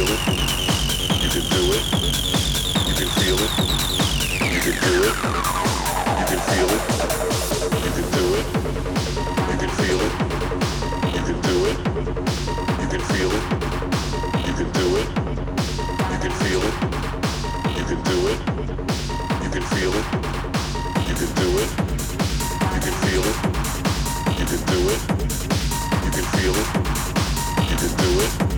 feel it. You can do it. You can feel it. You can do it. You can feel it. You can do it. You can feel it. You can do it. You can feel it. You can do it. You can feel it. You can do it. You can feel it. You can do it. You can feel it. You can do it. You can feel it. You can do it.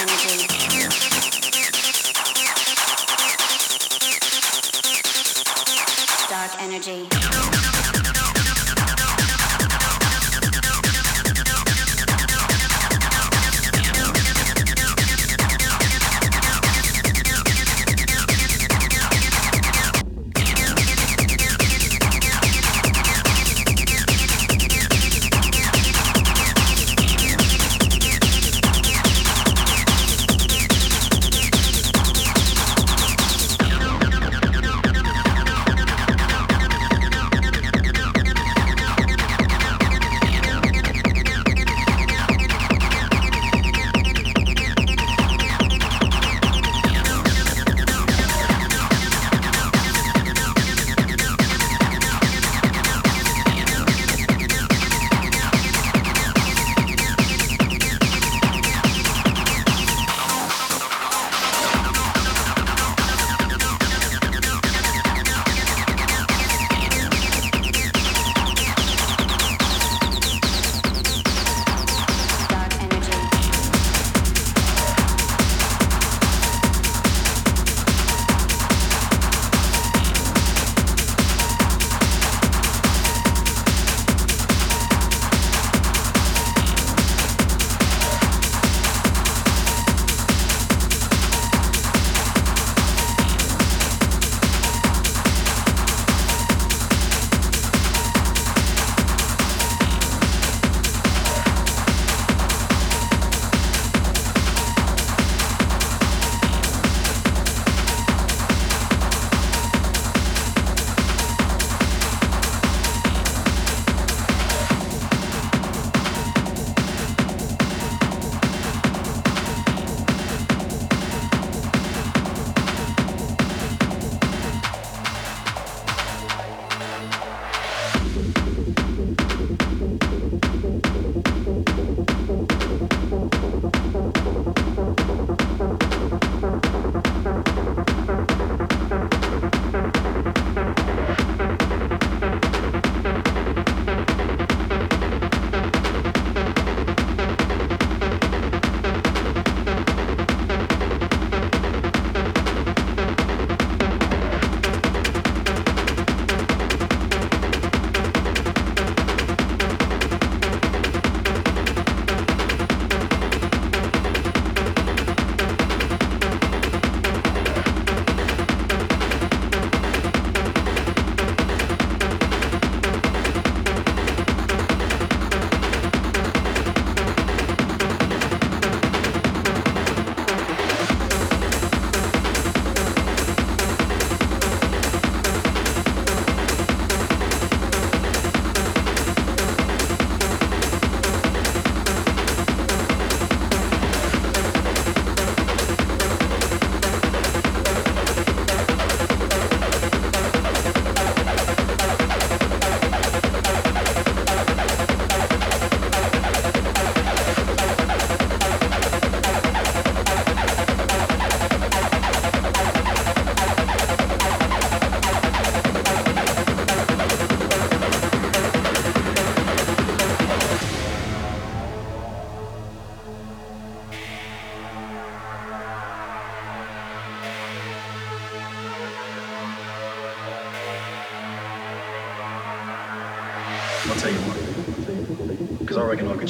energy. Dark energy.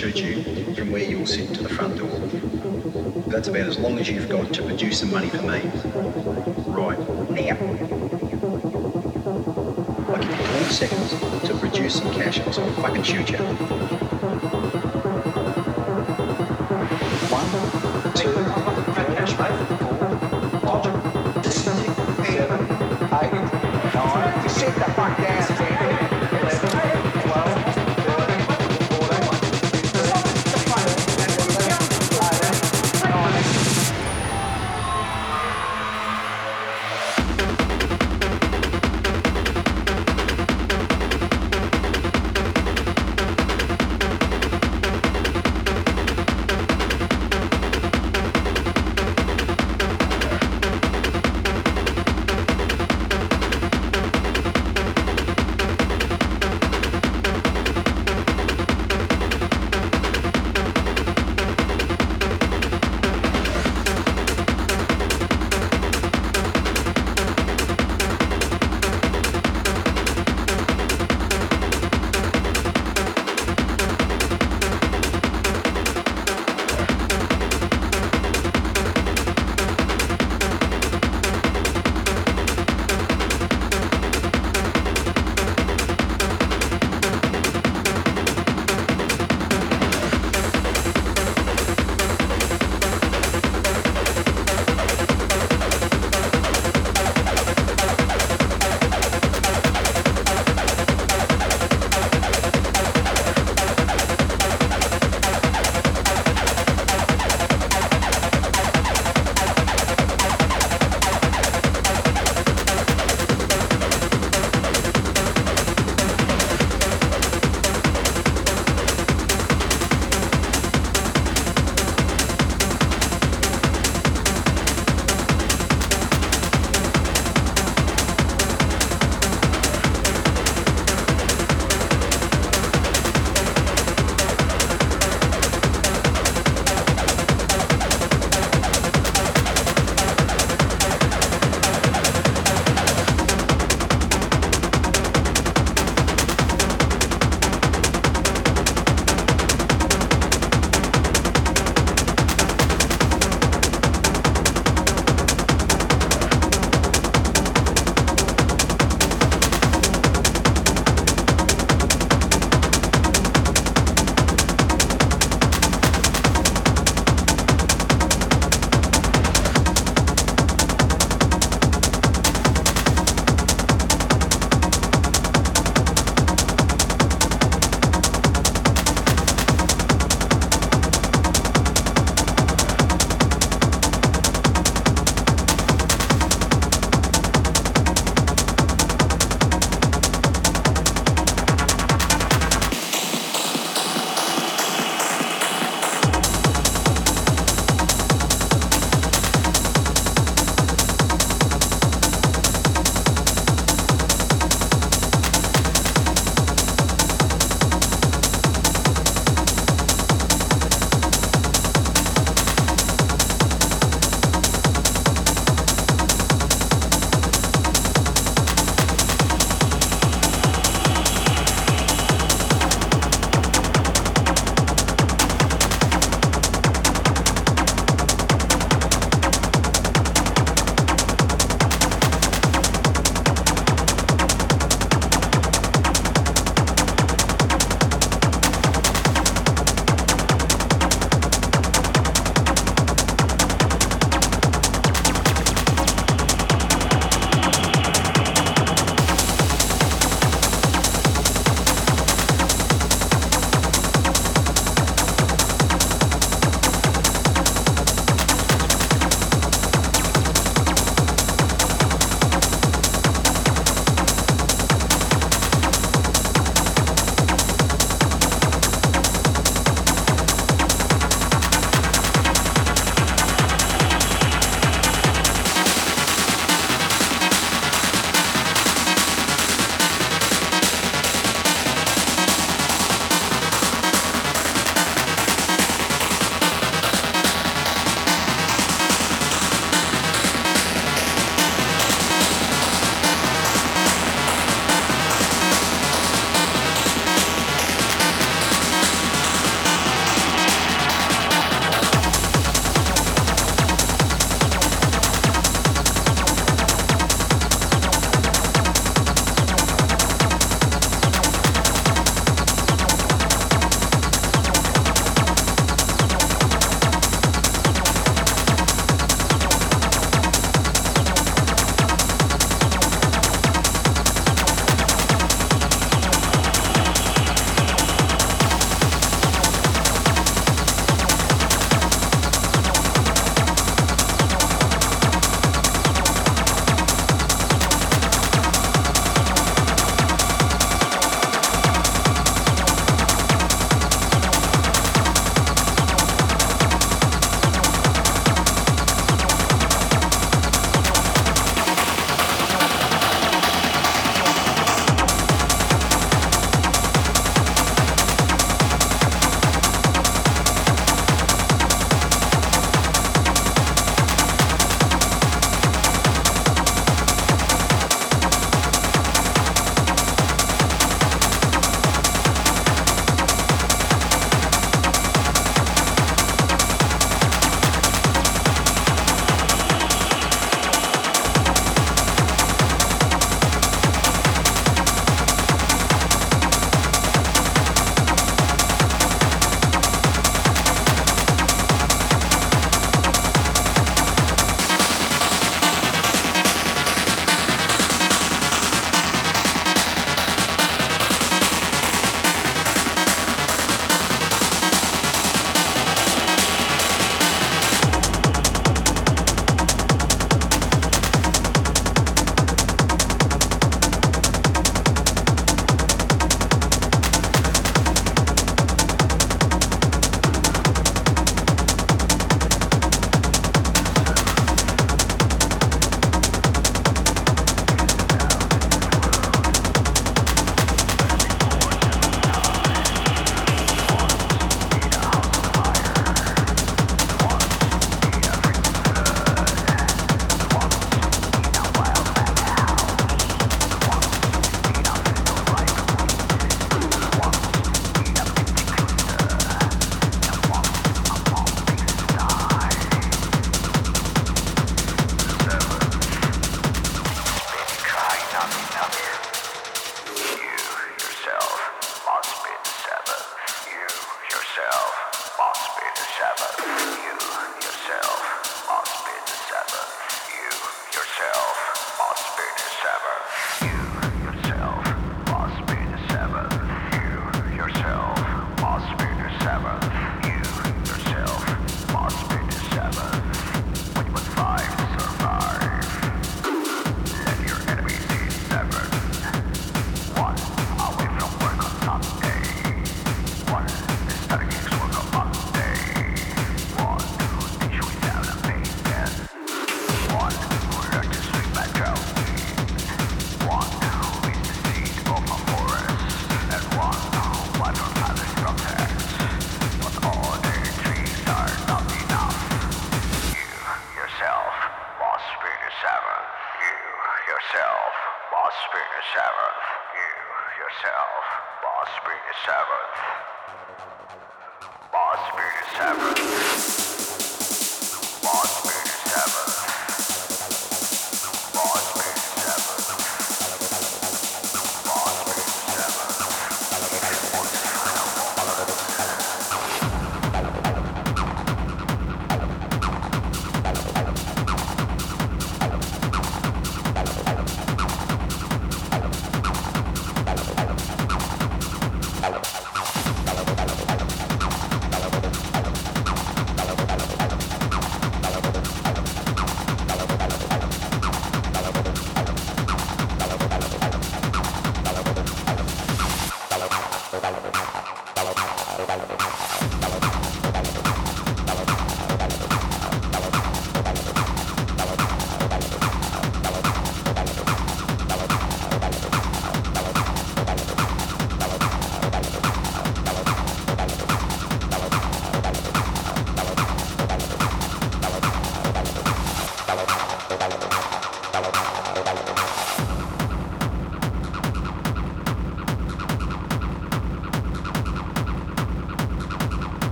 Shoot you from where you'll sit to the front door. That's about as long as you've got to produce some money for me. Right now. I give you 20 seconds to produce some cash, else I'll fucking shoot you.